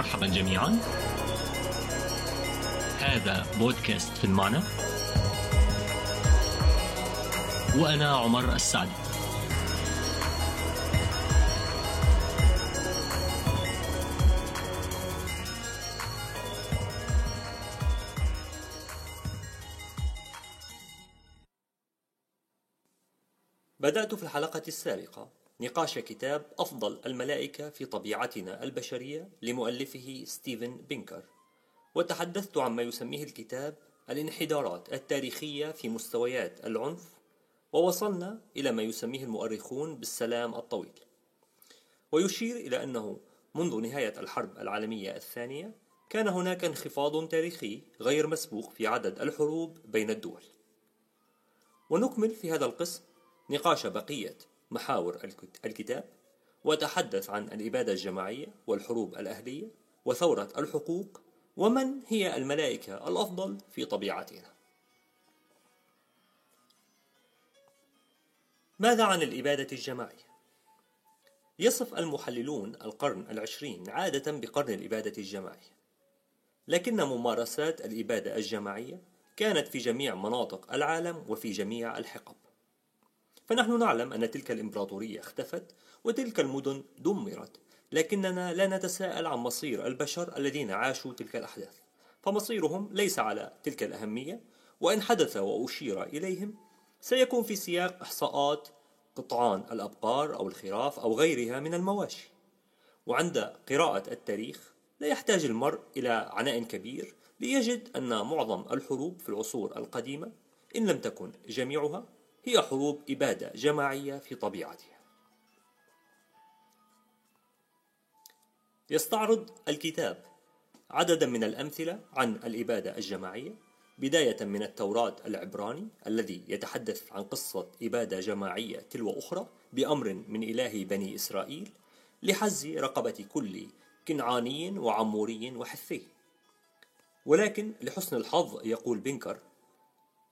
مرحبا جميعا. هذا بودكاست في المعنى وأنا عمر السعدي بدأت في الحلقة السابقة. نقاش كتاب أفضل الملائكة في طبيعتنا البشرية لمؤلفه ستيفن بينكر. وتحدثت عما يسميه الكتاب الانحدارات التاريخية في مستويات العنف ووصلنا إلى ما يسميه المؤرخون بالسلام الطويل. ويشير إلى أنه منذ نهاية الحرب العالمية الثانية كان هناك انخفاض تاريخي غير مسبوق في عدد الحروب بين الدول. ونكمل في هذا القسم نقاش بقية محاور الكتاب وتحدث عن الإبادة الجماعية والحروب الأهلية وثورة الحقوق ومن هي الملائكة الأفضل في طبيعتنا ماذا عن الإبادة الجماعية؟ يصف المحللون القرن العشرين عادة بقرن الإبادة الجماعية لكن ممارسات الإبادة الجماعية كانت في جميع مناطق العالم وفي جميع الحقب فنحن نعلم أن تلك الإمبراطورية اختفت وتلك المدن دمرت لكننا لا نتساءل عن مصير البشر الذين عاشوا تلك الأحداث. فمصيرهم ليس على تلك الأهمية وإن حدث وأشير إليهم سيكون في سياق إحصاءات قطعان الأبقار أو الخراف أو غيرها من المواشي. وعند قراءة التاريخ لا يحتاج المرء إلى عناء كبير ليجد أن معظم الحروب في العصور القديمة إن لم تكن جميعها هي حروب إبادة جماعية في طبيعتها. يستعرض الكتاب عددا من الأمثلة عن الإبادة الجماعية بداية من التوراة العبراني الذي يتحدث عن قصة إبادة جماعية تلو أخرى بأمر من إله بني إسرائيل لحز رقبة كل كنعاني وعموري وحثي ولكن لحسن الحظ يقول بنكر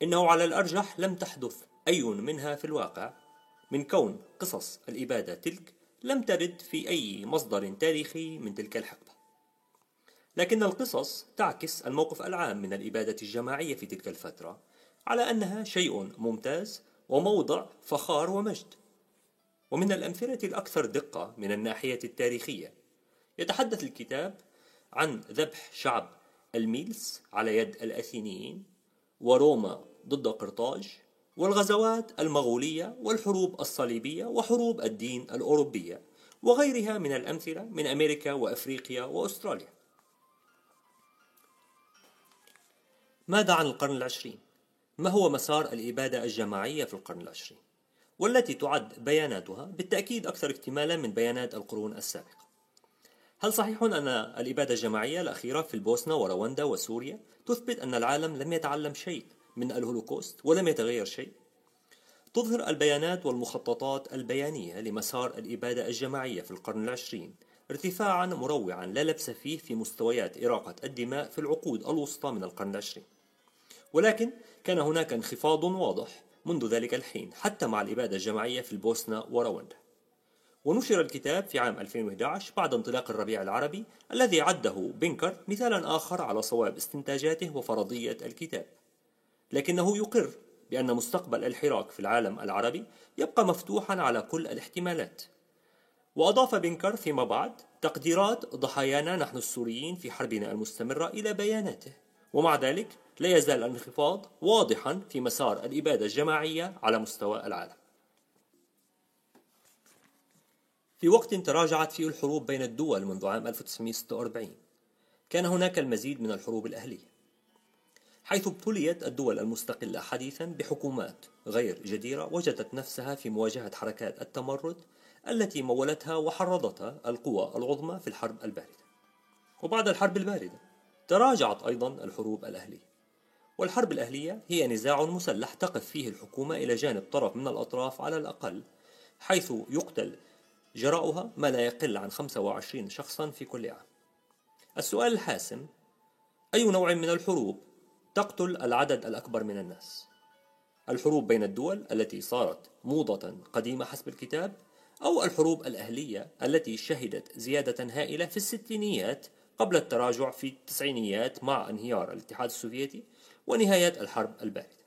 إنه على الأرجح لم تحدث أي منها في الواقع. من كون قصص الإبادة تلك لم ترد في أي مصدر تاريخي من تلك الحقبة. لكن القصص تعكس الموقف العام من الإبادة الجماعية في تلك الفترة على أنها شيء ممتاز وموضع فخار ومجد. ومن الأمثلة الأكثر دقة من الناحية التاريخية يتحدث الكتاب عن ذبح شعب الميلس على يد الأثينيين وروما ضد قرطاج والغزوات المغولية والحروب الصليبية وحروب الدين الأوروبية وغيرها من الأمثلة من أمريكا وأفريقيا وأستراليا ماذا عن القرن العشرين؟ ما هو مسار الإبادة الجماعية في القرن العشرين؟ والتي تعد بياناتها بالتأكيد أكثر اكتمالا من بيانات القرون السابقة هل صحيح أن الإبادة الجماعية الأخيرة في البوسنة ورواندا وسوريا تثبت أن العالم لم يتعلم شيء من الهولوكوست ولم يتغير شيء. تظهر البيانات والمخططات البيانية لمسار الإبادة الجماعية في القرن العشرين ارتفاعا مروعا لا لبس فيه في مستويات إراقة الدماء في العقود الوسطى من القرن العشرين. ولكن كان هناك انخفاض واضح منذ ذلك الحين حتى مع الإبادة الجماعية في البوسنة ورواندا ونشر الكتاب في عام 2011 بعد انطلاق الربيع العربي الذي عده بنكر مثالا آخر على صواب استنتاجاته وفرضية الكتاب. لكنه يقر بأن مستقبل الحراك في العالم العربي يبقى مفتوحا على كل الاحتمالات. وأضاف بنكر فيما بعد تقديرات ضحايانا نحن السوريين في حربنا المستمرة إلى بياناته. ومع ذلك لا يزال الانخفاض واضحا في مسار الإبادة الجماعية على مستوى العالم. في وقت تراجعت فيه الحروب بين الدول منذ عام 1946 كان هناك المزيد من الحروب الأهلية. حيث ابتليت الدول المستقلة حديثا بحكومات غير جديرة وجدت نفسها في مواجهة حركات التمرد التي مولتها وحرضتها القوى العظمى في الحرب الباردة. وبعد الحرب الباردة تراجعت أيضا الحروب الأهلية. والحرب الأهلية هي نزاع مسلح تقف فيه الحكومة إلى جانب طرف من الأطراف على الأقل حيث يقتل جراؤها ما لا يقل عن 25 شخصا في كل عام. السؤال الحاسم أي نوع من الحروب تقتل العدد الأكبر من الناس. الحروب بين الدول التي صارت موضة قديمة حسب الكتاب أو الحروب الأهلية التي شهدت زيادة هائلة في الستينيات قبل التراجع في التسعينيات مع انهيار الاتحاد السوفيتي ونهاية الحرب الباردة.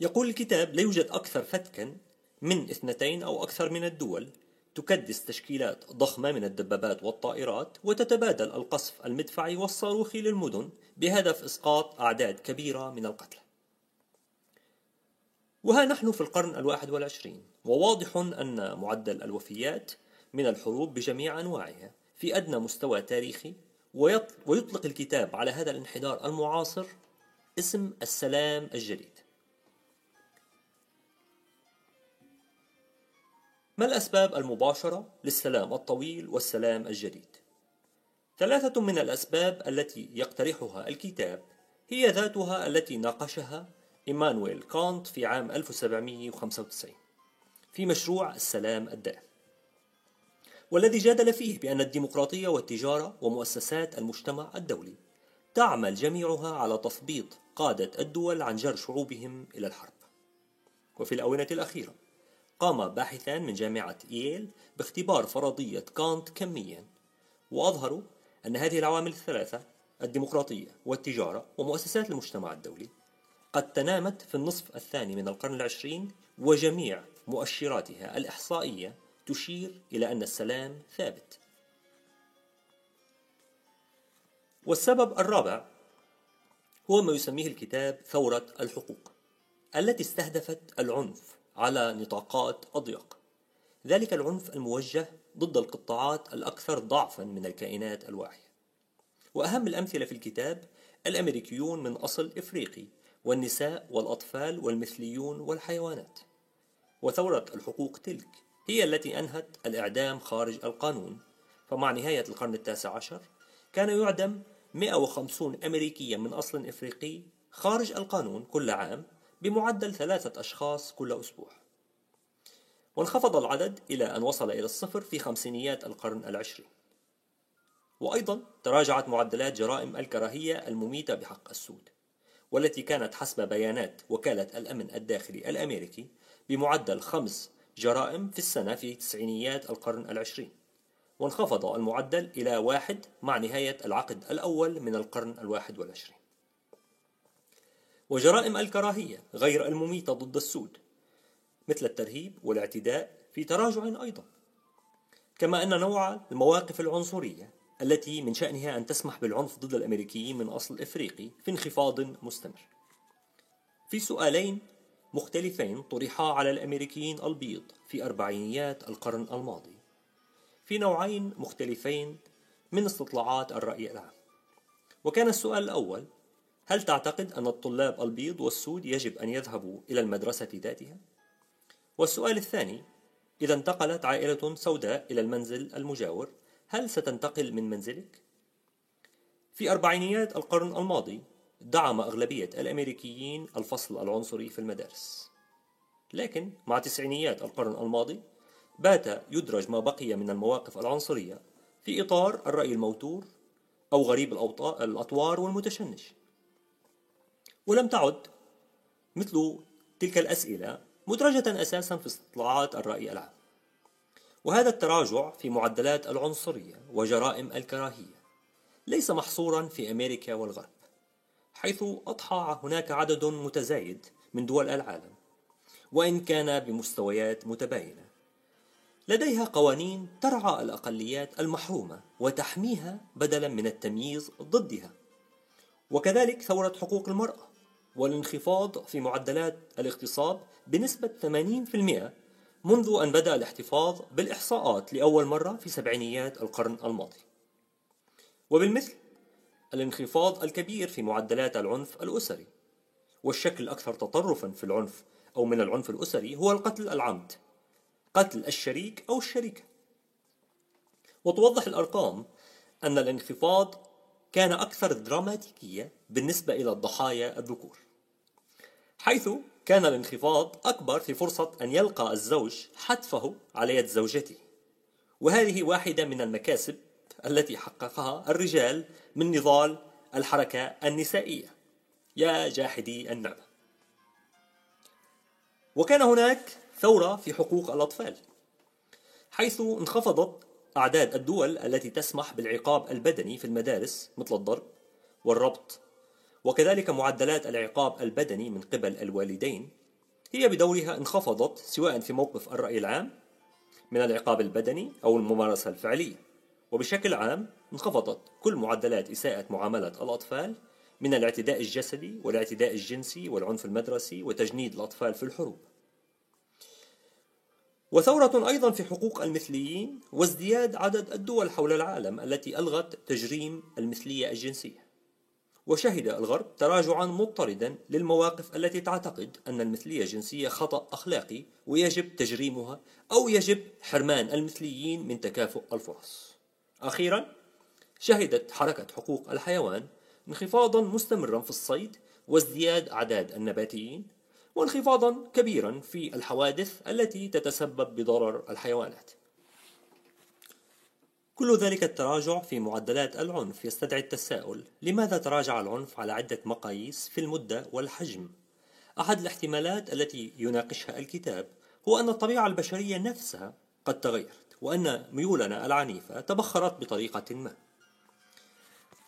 يقول الكتاب لا يوجد أكثر فتكا من اثنتين أو أكثر من الدول تكدس تشكيلات ضخمة من الدبابات والطائرات وتتبادل القصف المدفعي والصاروخي للمدن بهدف إسقاط أعداد كبيرة من القتلى. وها نحن في القرن الواحد والعشرين وواضح أن معدل الوفيات من الحروب بجميع أنواعها في أدنى مستوى تاريخي ويطلق الكتاب على هذا الانحدار المعاصر اسم السلام الجديد. ما الأسباب المباشرة للسلام الطويل والسلام الجديد؟ ثلاثة من الأسباب التي يقترحها الكتاب هي ذاتها التي ناقشها إيمانويل كانت في عام 1795 في مشروع السلام الدائم والذي جادل فيه بأن الديمقراطية والتجارة ومؤسسات المجتمع الدولي تعمل جميعها على تثبيط قادة الدول عن جر شعوبهم إلى الحرب وفي الآونة الأخيرة قام باحثان من جامعة ييل باختبار فرضية كانت كميا. وأظهروا أن هذه العوامل الثلاثة الديمقراطية والتجارة ومؤسسات المجتمع الدولي قد تنامت في النصف الثاني من القرن العشرين وجميع مؤشراتها الإحصائية تشير إلى أن السلام ثابت. والسبب الرابع هو ما يسميه الكتاب ثورة الحقوق التي استهدفت العنف على نطاقات أضيق. ذلك العنف الموجه ضد القطاعات الأكثر ضعفا من الكائنات الواعية وأهم الأمثلة في الكتاب الأمريكيون من أصل إفريقي والنساء والأطفال والمثليون والحيوانات. وثورة الحقوق تلك هي التي أنهت الإعدام خارج القانون. فمع نهاية القرن التاسع عشر كان يعدم 150 أمريكيا من أصل إفريقي خارج القانون كل عام بمعدل ثلاثة أشخاص كل أسبوع. وانخفض العدد إلى أن وصل إلى الصفر في خمسينيات القرن العشرين. وأيضا تراجعت معدلات جرائم الكراهية المميتة بحق السود والتي كانت حسب بيانات وكالة الأمن الداخلي الأمريكي بمعدل خمس جرائم في السنة في تسعينيات القرن العشرين. وانخفض المعدل إلى واحد مع نهاية العقد الأول من القرن الواحد والعشرين. وجرائم الكراهية غير المميتة ضد السود مثل الترهيب والاعتداء في تراجع أيضا. كما أن نوع المواقف العنصرية التي من شأنها أن تسمح بالعنف ضد الأمريكيين من أصل إفريقي في انخفاض مستمر. في سؤالين مختلفين طرحا على الأمريكيين البيض في أربعينيات القرن الماضي. في نوعين مختلفين من استطلاعات الرأي العام. وكان السؤال الأول هل تعتقد أن الطلاب البيض والسود يجب أن يذهبوا إلى المدرسة ذاتها؟ والسؤال الثاني إذا انتقلت عائلة سوداء إلى المنزل المجاور هل ستنتقل من منزلك؟ في أربعينيات القرن الماضي دعم أغلبية الأمريكيين الفصل العنصري في المدارس لكن مع تسعينيات القرن الماضي بات يدرج ما بقي من المواقف العنصرية في إطار الرأي الموتور أو غريب الأطوار والمتشنج ولم تعد مثل تلك الأسئلة مدرجة أساسا في استطلاعات الرأي العام. وهذا التراجع في معدلات العنصرية وجرائم الكراهية ليس محصورا في أمريكا والغرب حيث أضحى هناك عدد متزايد من دول العالم وإن كان بمستويات متباينة. لديها قوانين ترعى الأقليات المحرومة وتحميها بدلا من التمييز ضدها. وكذلك ثورة حقوق المرأة والانخفاض في معدلات الاغتصاب بنسبة 80% منذ أن بدأ الاحتفاظ بالإحصاءات لأول مرة في سبعينيات القرن الماضي. وبالمثل الانخفاض الكبير في معدلات العنف الأسري والشكل الأكثر تطرفا في العنف أو من العنف الأسري هو القتل العمد قتل الشريك أو الشريكة. وتوضح الأرقام أن الانخفاض كان أكثر دراماتيكية بالنسبة إلى الضحايا الذكور حيث كان الانخفاض أكبر في فرصة أن يلقى الزوج حتفه على يد زوجته. وهذه واحدة من المكاسب التي حققها الرجال من نضال الحركة النسائية. يا جاحدي النعمة. وكان هناك ثورة في حقوق الأطفال حيث انخفضت أعداد الدول التي تسمح بالعقاب البدني في المدارس مثل الضرب والربط وكذلك معدلات العقاب البدني من قبل الوالدين هي بدورها انخفضت سواء في موقف الرأي العام من العقاب البدني أو الممارسة الفعلية. وبشكل عام انخفضت كل معدلات إساءة معاملة الأطفال من الاعتداء الجسدي والاعتداء الجنسي والعنف المدرسي وتجنيد الأطفال في الحروب. وثورة أيضا في حقوق المثليين وازدياد عدد الدول حول العالم التي ألغت تجريم المثلية الجنسية. وشهد الغرب تراجعا مضطردا للمواقف التي تعتقد أن المثلية الجنسية خطأ أخلاقي ويجب تجريمها أو يجب حرمان المثليين من تكافؤ الفرص. أخيرا شهدت حركة حقوق الحيوان انخفاضا مستمرا في الصيد وازدياد أعداد النباتيين وانخفاضا كبيرا في الحوادث التي تتسبب بضرر الحيوانات. كل ذلك التراجع في معدلات العنف يستدعي التساؤل لماذا تراجع العنف على عدة مقاييس في المدة والحجم؟ أحد الاحتمالات التي يناقشها الكتاب هو أن الطبيعة البشرية نفسها قد تغيرت وأن ميولنا العنيفة تبخرت بطريقة ما.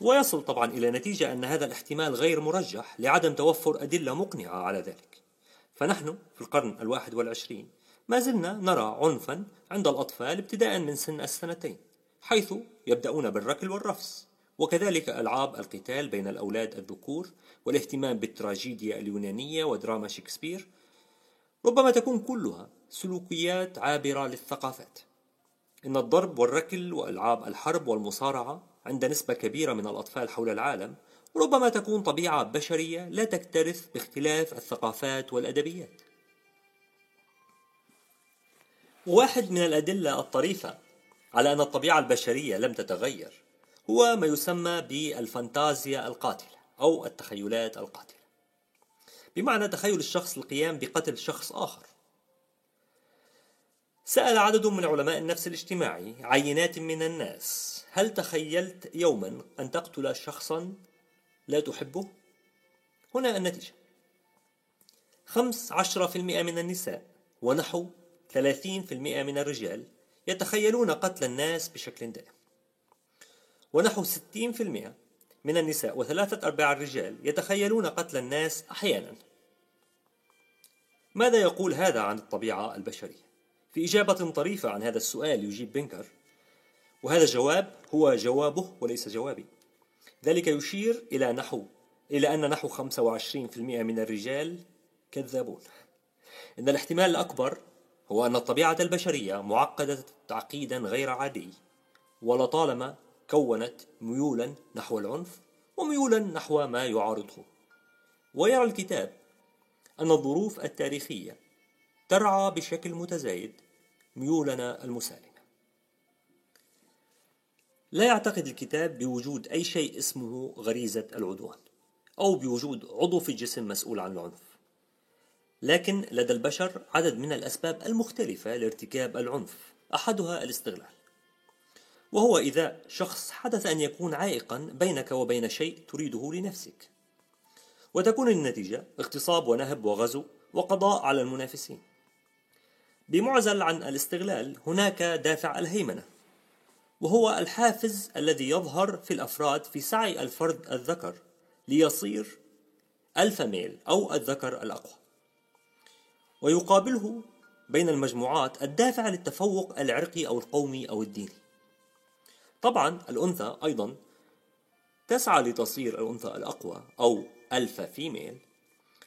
ويصل طبعا إلى نتيجة أن هذا الاحتمال غير مرجح لعدم توفر أدلة مقنعة على ذلك. فنحن في القرن الواحد والعشرين ما زلنا نرى عنفا عند الأطفال ابتداء من سن السنتين حيث يبدأون بالركل والرفس وكذلك ألعاب القتال بين الأولاد الذكور والاهتمام بالتراجيديا اليونانية ودراما شكسبير ربما تكون كلها سلوكيات عابرة للثقافات. إن الضرب والركل وألعاب الحرب والمصارعة عند نسبة كبيرة من الأطفال حول العالم ربما تكون طبيعة بشرية لا تكترث باختلاف الثقافات والأدبيات. واحد من الأدلة الطريفة على أن الطبيعة البشرية لم تتغير هو ما يسمى بالفانتازيا القاتلة أو التخيلات القاتلة. بمعنى تخيل الشخص القيام بقتل شخص آخر. سأل عدد من علماء النفس الاجتماعي عينات من الناس هل تخيلت يوما أن تقتل شخصا لا تحبه؟ هنا النتيجة خمس عشرة في المئة من النساء ونحو ثلاثين في المئة من الرجال يتخيلون قتل الناس بشكل دائم ونحو ستين في المئة من النساء وثلاثة أرباع الرجال يتخيلون قتل الناس أحيانا ماذا يقول هذا عن الطبيعة البشرية؟ في إجابة طريفة عن هذا السؤال يجيب بنكر وهذا الجواب هو جوابه وليس جوابي ذلك يشير إلى نحو إلى أن نحو 25% من الرجال كذابون. إن الاحتمال الأكبر هو أن الطبيعة البشرية معقدة تعقيدا غير عادي ولطالما كونت ميولا نحو العنف وميولا نحو ما يعارضه. ويرى الكتاب أن الظروف التاريخية ترعى بشكل متزايد ميولنا المسالمة لا يعتقد الكتاب بوجود أي شيء اسمه غريزة العدوان أو بوجود عضو في الجسم مسؤول عن العنف. لكن لدى البشر عدد من الأسباب المختلفة لارتكاب العنف أحدها الاستغلال. وهو إذا شخص حدث أن يكون عائقا بينك وبين شيء تريده لنفسك. وتكون النتيجة اغتصاب ونهب وغزو وقضاء على المنافسين. بمعزل عن الاستغلال هناك دافع الهيمنة. وهو الحافز الذي يظهر في الأفراد في سعي الفرد الذكر ليصير ألفا ميل أو الذكر الأقوى. ويقابله بين المجموعات الدافع للتفوق العرقي أو القومي أو الديني. طبعا الأنثى أيضا تسعى لتصير الأنثى الأقوى أو ألفا فيميل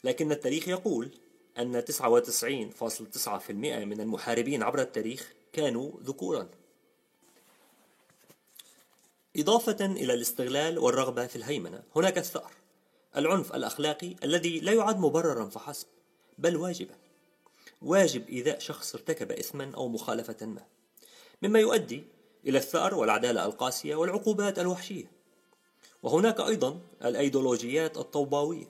لكن التاريخ يقول أن 99.9% من المحاربين عبر التاريخ كانوا ذكورا. إضافة إلى الاستغلال والرغبة في الهيمنة هناك الثأر العنف الأخلاقي الذي لا يعد مبررا فحسب بل واجبا. واجب إيذاء شخص ارتكب إثما أو مخالفة ما. مما يؤدي إلى الثأر والعدالة القاسية والعقوبات الوحشية. وهناك أيضا الأيديولوجيات الطوباوية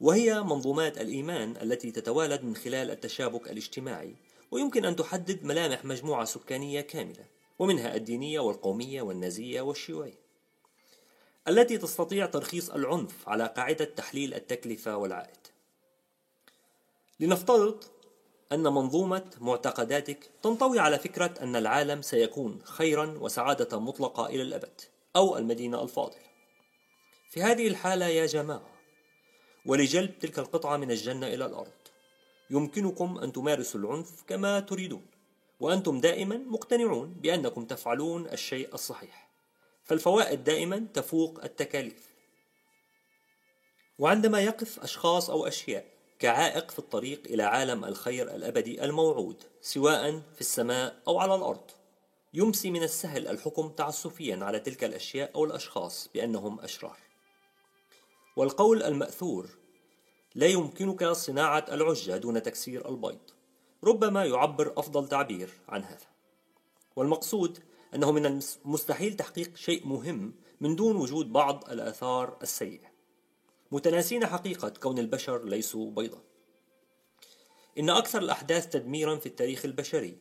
وهي منظومات الإيمان التي تتوالد من خلال التشابك الاجتماعي ويمكن أن تحدد ملامح مجموعة سكانية كاملة. ومنها الدينية والقومية والنازية والشيوعية التي تستطيع ترخيص العنف على قاعدة تحليل التكلفة والعائد. لنفترض أن منظومة معتقداتك تنطوي على فكرة أن العالم سيكون خيرا وسعادة مطلقة إلى الأبد أو المدينة الفاضلة. في هذه الحالة يا جماعة ولجلب تلك القطعة من الجنة إلى الأرض يمكنكم أن تمارسوا العنف كما تريدون. وأنتم دائما مقتنعون بأنكم تفعلون الشيء الصحيح. فالفوائد دائما تفوق التكاليف. وعندما يقف أشخاص أو أشياء كعائق في الطريق إلى عالم الخير الأبدي الموعود سواء في السماء أو على الأرض يمسي من السهل الحكم تعسفيا على تلك الأشياء أو الأشخاص بأنهم أشرار. والقول المأثور لا يمكنك صناعة العجة دون تكسير البيض. ربما يعبر أفضل تعبير عن هذا. والمقصود أنه من المستحيل تحقيق شيء مهم من دون وجود بعض الآثار السيئة. متناسين حقيقة كون البشر ليسوا بيضا. إن أكثر الأحداث تدميرا في التاريخ البشري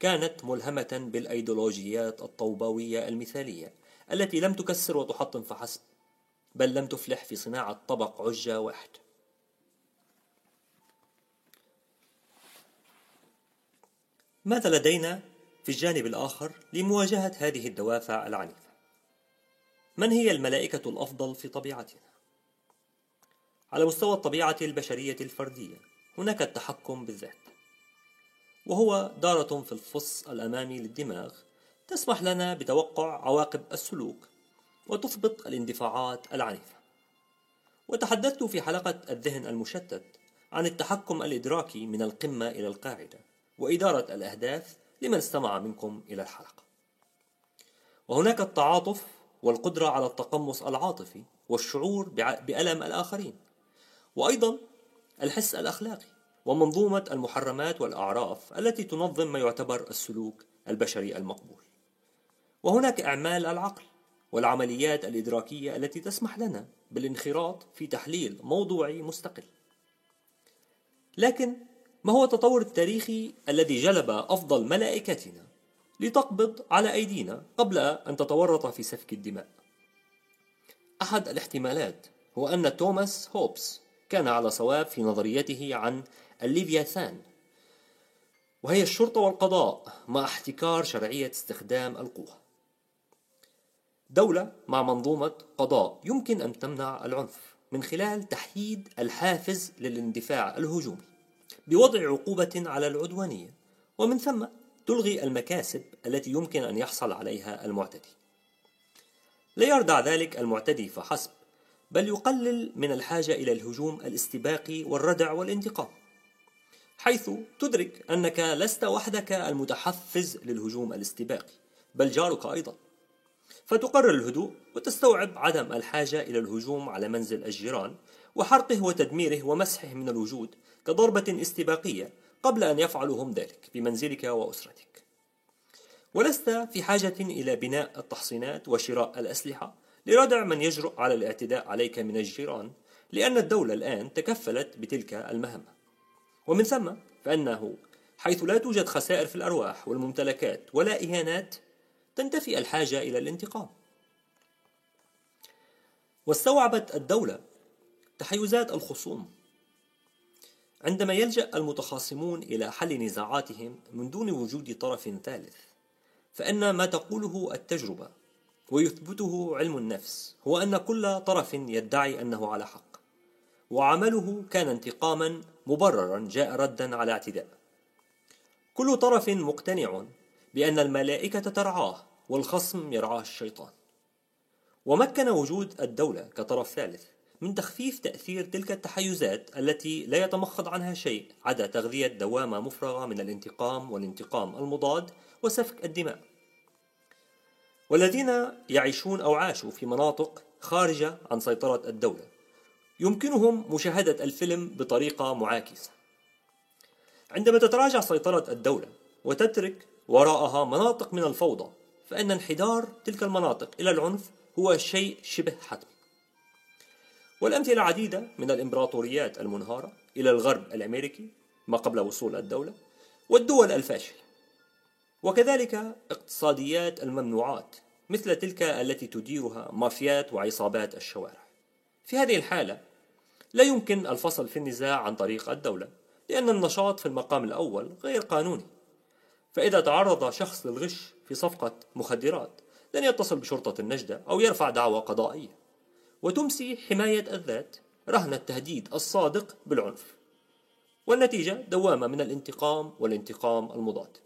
كانت ملهمة بالأيديولوجيات الطوباوية المثالية التي لم تكسر وتحطم فحسب بل لم تفلح في صناعة طبق عجة واحد. ماذا لدينا في الجانب الآخر لمواجهة هذه الدوافع العنيفة؟ من هي الملائكة الأفضل في طبيعتنا؟ على مستوى الطبيعة البشرية الفردية هناك التحكم بالذات وهو دارة في الفص الأمامي للدماغ تسمح لنا بتوقع عواقب السلوك وتثبط الاندفاعات العنيفة وتحدثت في حلقة الذهن المشتت عن التحكم الإدراكي من القمة إلى القاعدة وإدارة الأهداف لمن استمع منكم إلى الحلقة. وهناك التعاطف والقدرة على التقمص العاطفي والشعور بألم الآخرين وأيضا الحس الأخلاقي ومنظومة المحرمات والأعراف التي تنظم ما يعتبر السلوك البشري المقبول. وهناك إعمال العقل والعمليات الإدراكية التي تسمح لنا بالانخراط في تحليل موضوعي مستقل. لكن ما هو التطور التاريخي الذي جلب أفضل ملائكتنا لتقبض على أيدينا قبل أن تتورط في سفك الدماء؟ أحد الاحتمالات هو أن توماس هوبس كان على صواب في نظريته عن الليفياثان وهي الشرطة والقضاء مع احتكار شرعية استخدام القوة. دولة مع منظومة قضاء يمكن أن تمنع العنف من خلال تحييد الحافز للاندفاع الهجومي. بوضع عقوبة على العدوانية. ومن ثم تلغي المكاسب التي يمكن أن يحصل عليها المعتدي. لا يردع ذلك المعتدي فحسب بل يقلل من الحاجة إلى الهجوم الاستباقي والردع والانتقام. حيث تدرك أنك لست وحدك المتحفز للهجوم الاستباقي بل جارك أيضا. فتقرر الهدوء وتستوعب عدم الحاجة إلى الهجوم على منزل الجيران وحرقه وتدميره ومسحه من الوجود كضربة استباقية قبل أن يفعلوا هم ذلك بمنزلك وأسرتك. ولست في حاجة إلى بناء التحصينات وشراء الأسلحة لردع من يجرؤ على الاعتداء عليك من الجيران لأن الدولة الآن تكفلت بتلك المهمة. ومن ثم فإنه حيث لا توجد خسائر في الأرواح والممتلكات ولا إهانات تنتفي الحاجة إلى الانتقام. واستوعبت الدولة تحيزات الخصوم عندما يلجأ المتخاصمون إلى حل نزاعاتهم من دون وجود طرف ثالث فإن ما تقوله التجربة ويثبته علم النفس هو أن كل طرف يدعي أنه على حق وعمله كان انتقاما مبررا جاء ردا على اعتداء. كل طرف مقتنع بأن الملائكة ترعاه والخصم يرعاه الشيطان ومكن وجود الدولة كطرف ثالث. من تخفيف تأثير تلك التحيزات التي لا يتمخض عنها شيء عدا تغذية دوامة مفرغة من الانتقام والانتقام المضاد وسفك الدماء. والذين يعيشون أو عاشوا في مناطق خارجة عن سيطرة الدولة يمكنهم مشاهدة الفيلم بطريقة معاكسة. عندما تتراجع سيطرة الدولة وتترك وراءها مناطق من الفوضى فإن انحدار تلك المناطق إلى العنف هو شيء شبه حتمي. والأمثلة عديدة من الإمبراطوريات المنهارة إلى الغرب الأمريكي ما قبل وصول الدولة والدول الفاشلة. وكذلك اقتصاديات الممنوعات مثل تلك التي تديرها مافيات وعصابات الشوارع. في هذه الحالة لا يمكن الفصل في النزاع عن طريق الدولة لأن النشاط في المقام الأول غير قانوني. فإذا تعرض شخص للغش في صفقة مخدرات لن يتصل بشرطة النجدة أو يرفع دعوى قضائية. وتمسي حماية الذات رهن التهديد الصادق بالعنف. والنتيجة دوامة من الانتقام والانتقام المضاد.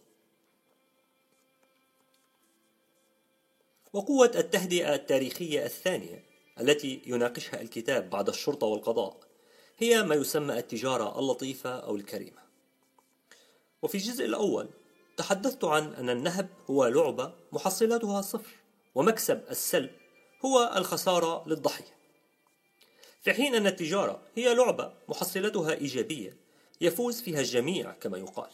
وقوة التهدئة التاريخية الثانية التي يناقشها الكتاب بعد الشرطة والقضاء هي ما يسمى التجارة اللطيفة أو الكريمة. وفي الجزء الأول تحدثت عن أن النهب هو لعبة محصلاتها صفر ومكسب السلب هو الخسارة للضحية. في حين أن التجارة هي لعبة محصلتها إيجابية يفوز فيها الجميع كما يقال.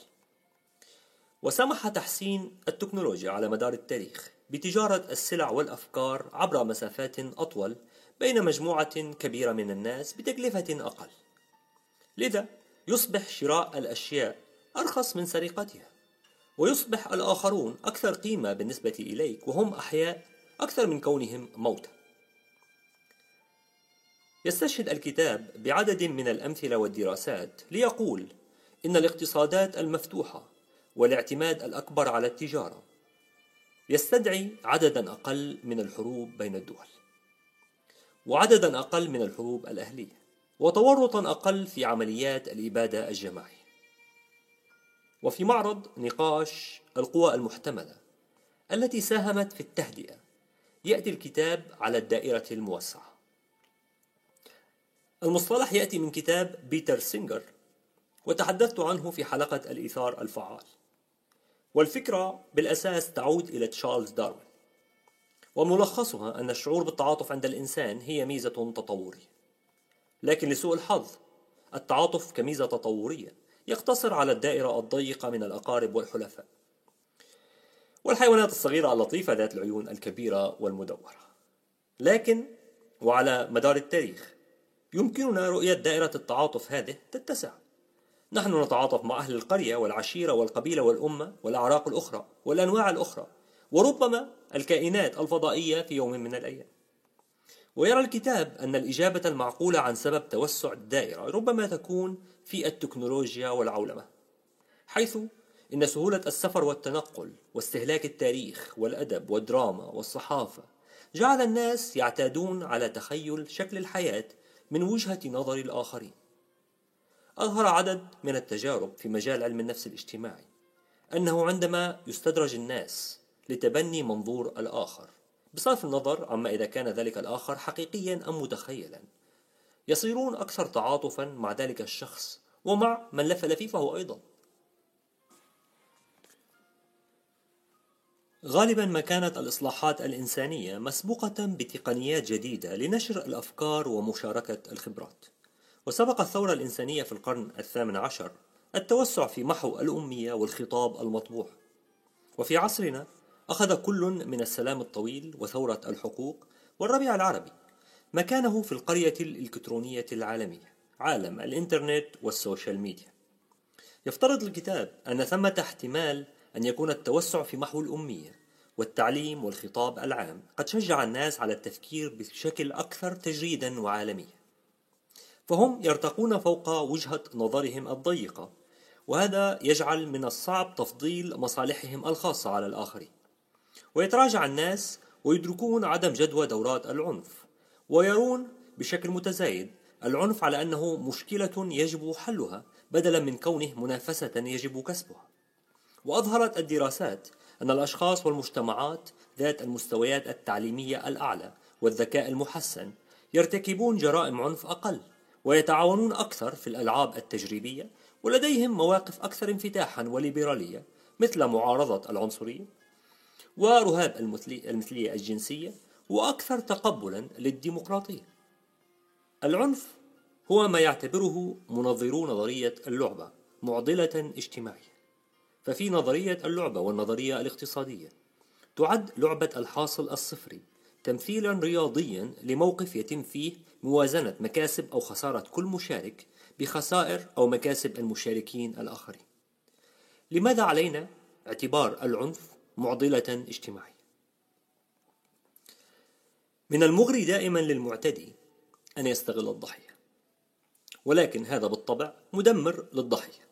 وسمح تحسين التكنولوجيا على مدار التاريخ بتجارة السلع والأفكار عبر مسافات أطول بين مجموعة كبيرة من الناس بتكلفة أقل. لذا يصبح شراء الأشياء أرخص من سرقتها ويصبح الآخرون أكثر قيمة بالنسبة إليك وهم أحياء أكثر من كونهم موتى. يستشهد الكتاب بعدد من الأمثلة والدراسات ليقول إن الاقتصادات المفتوحة والاعتماد الأكبر على التجارة يستدعي عددا أقل من الحروب بين الدول وعددا أقل من الحروب الأهلية وتورطا أقل في عمليات الإبادة الجماعية. وفي معرض نقاش القوى المحتملة التي ساهمت في التهدئة يأتي الكتاب على الدائرة الموسعة. المصطلح يأتي من كتاب بيتر سينجر وتحدثت عنه في حلقة الإيثار الفعال. والفكرة بالأساس تعود إلى تشارلز داروين وملخصها أن الشعور بالتعاطف عند الإنسان هي ميزة تطورية. لكن لسوء الحظ التعاطف كميزة تطورية يقتصر على الدائرة الضيقة من الأقارب والحلفاء. والحيوانات الصغيرة اللطيفة ذات العيون الكبيرة والمدورة. لكن وعلى مدار التاريخ يمكننا رؤية دائرة التعاطف هذه تتسع. نحن نتعاطف مع أهل القرية والعشيرة والقبيلة والأمة والأعراق الأخرى والأنواع الأخرى وربما الكائنات الفضائية في يوم من الأيام. ويرى الكتاب أن الإجابة المعقولة عن سبب توسع الدائرة ربما تكون في التكنولوجيا والعولمة حيث إن سهولة السفر والتنقل واستهلاك التاريخ والأدب والدراما والصحافة جعل الناس يعتادون على تخيل شكل الحياة من وجهة نظر الآخرين. أظهر عدد من التجارب في مجال علم النفس الاجتماعي أنه عندما يستدرج الناس لتبني منظور الآخر بصرف النظر عما إذا كان ذلك الآخر حقيقيا أم متخيلا يصيرون أكثر تعاطفا مع ذلك الشخص ومع من لف لفيفه أيضا. غالبا ما كانت الإصلاحات الإنسانية مسبوقة بتقنيات جديدة لنشر الأفكار ومشاركة الخبرات. وسبق الثورة الإنسانية في القرن الثامن عشر التوسع في محو الأمية والخطاب المطبوع. وفي عصرنا أخذ كل من السلام الطويل وثورة الحقوق والربيع العربي مكانه في القرية الإلكترونية العالمية عالم الإنترنت والسوشيال ميديا. يفترض الكتاب أن ثمة احتمال أن يكون التوسع في محو الأمية والتعليم والخطاب العام. قد شجع الناس على التفكير بشكل أكثر تجريدا وعالميا. فهم يرتقون فوق وجهة نظرهم الضيقة وهذا يجعل من الصعب تفضيل مصالحهم الخاصة على الآخرين. ويتراجع الناس ويدركون عدم جدوى دورات العنف ويرون بشكل متزايد العنف على أنه مشكلة يجب حلها بدلا من كونه منافسة يجب كسبها. وأظهرت الدراسات أن الأشخاص والمجتمعات ذات المستويات التعليمية الأعلى والذكاء المحسن يرتكبون جرائم عنف أقل ويتعاونون أكثر في الألعاب التجريبية ولديهم مواقف أكثر انفتاحا وليبرالية مثل معارضة العنصرية ورهاب المثلية الجنسية وأكثر تقبلا للديمقراطية. العنف هو ما يعتبره منظرو نظرية اللعبة معضلة اجتماعية. ففي نظرية اللعبة والنظرية الاقتصادية. تعد لعبة الحاصل الصفري تمثيلا رياضيا لموقف يتم فيه موازنة مكاسب أو خسارة كل مشارك بخسائر أو مكاسب المشاركين الآخرين. لماذا علينا اعتبار العنف معضلة اجتماعية؟ من المغري دائما للمعتدي أن يستغل الضحية ولكن هذا بالطبع مدمر للضحية.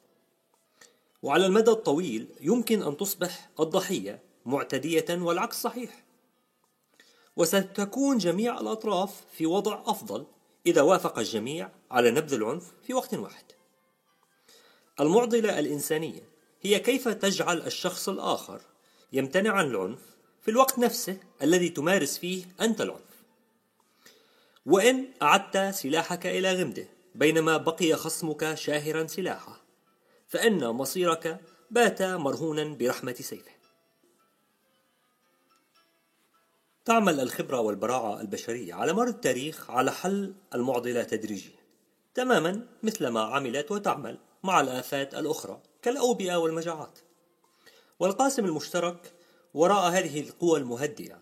وعلى المدى الطويل يمكن أن تصبح الضحية معتدية والعكس صحيح. وستكون جميع الأطراف في وضع أفضل إذا وافق الجميع على نبذ العنف في وقت واحد. المعضلة الإنسانية هي كيف تجعل الشخص الآخر يمتنع عن العنف في الوقت نفسه الذي تمارس فيه أنت العنف. وإن أعدت سلاحك إلى غمده بينما بقي خصمك شاهرا سلاحه. فإن مصيرك بات مرهونا برحمة سيفه. تعمل الخبرة والبراعة البشرية على مر التاريخ على حل المعضلة تدريجيا تماما مثل ما عملت وتعمل مع الآفات الأخرى كالأوبئة والمجاعات. والقاسم المشترك وراء هذه القوى المهدئة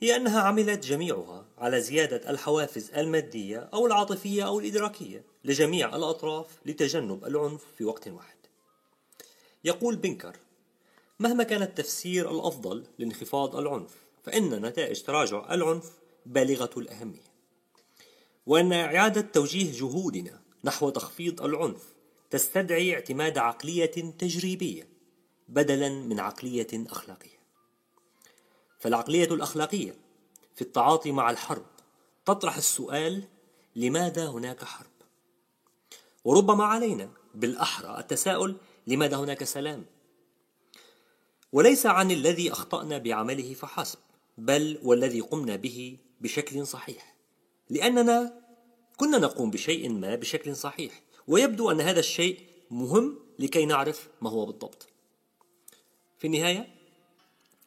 هي أنها عملت جميعها على زيادة الحوافز المادية أو العاطفية أو الإدراكية لجميع الأطراف لتجنب العنف في وقت واحد. يقول بنكر: مهما كان التفسير الأفضل لانخفاض العنف، فإن نتائج تراجع العنف بالغة الأهمية. وأن إعادة توجيه جهودنا نحو تخفيض العنف تستدعي اعتماد عقلية تجريبية بدلا من عقلية أخلاقية. فالعقلية الأخلاقية في التعاطي مع الحرب تطرح السؤال لماذا هناك حرب؟ وربما علينا بالأحرى التساؤل لماذا هناك سلام؟ وليس عن الذي أخطأنا بعمله فحسب بل والذي قمنا به بشكل صحيح لأننا كنا نقوم بشيء ما بشكل صحيح ويبدو أن هذا الشيء مهم لكي نعرف ما هو بالضبط في النهاية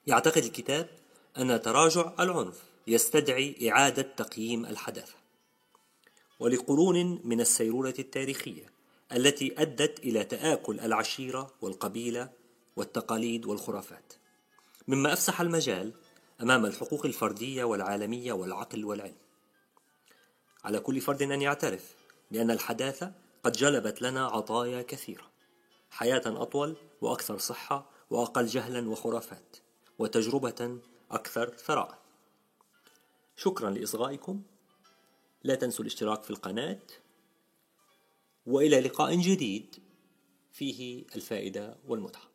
يعتقد الكتاب أن تراجع العنف يستدعي إعادة تقييم الحداثة ولقرون من السيرورة التاريخية التي أدت إلى تآكل العشيرة والقبيلة والتقاليد والخرافات. مما أفسح المجال أمام الحقوق الفردية والعالمية والعقل والعلم. على كل فرد أن يعترف بأن الحداثة قد جلبت لنا عطايا كثيرة حياة أطول وأكثر صحة وأقل جهلا وخرافات وتجربة أكثر ثراء. شكرا لإصغائكم. لا تنسوا الاشتراك في القناة. وإلى لقاء جديد. فيه الفائدة والمتعة.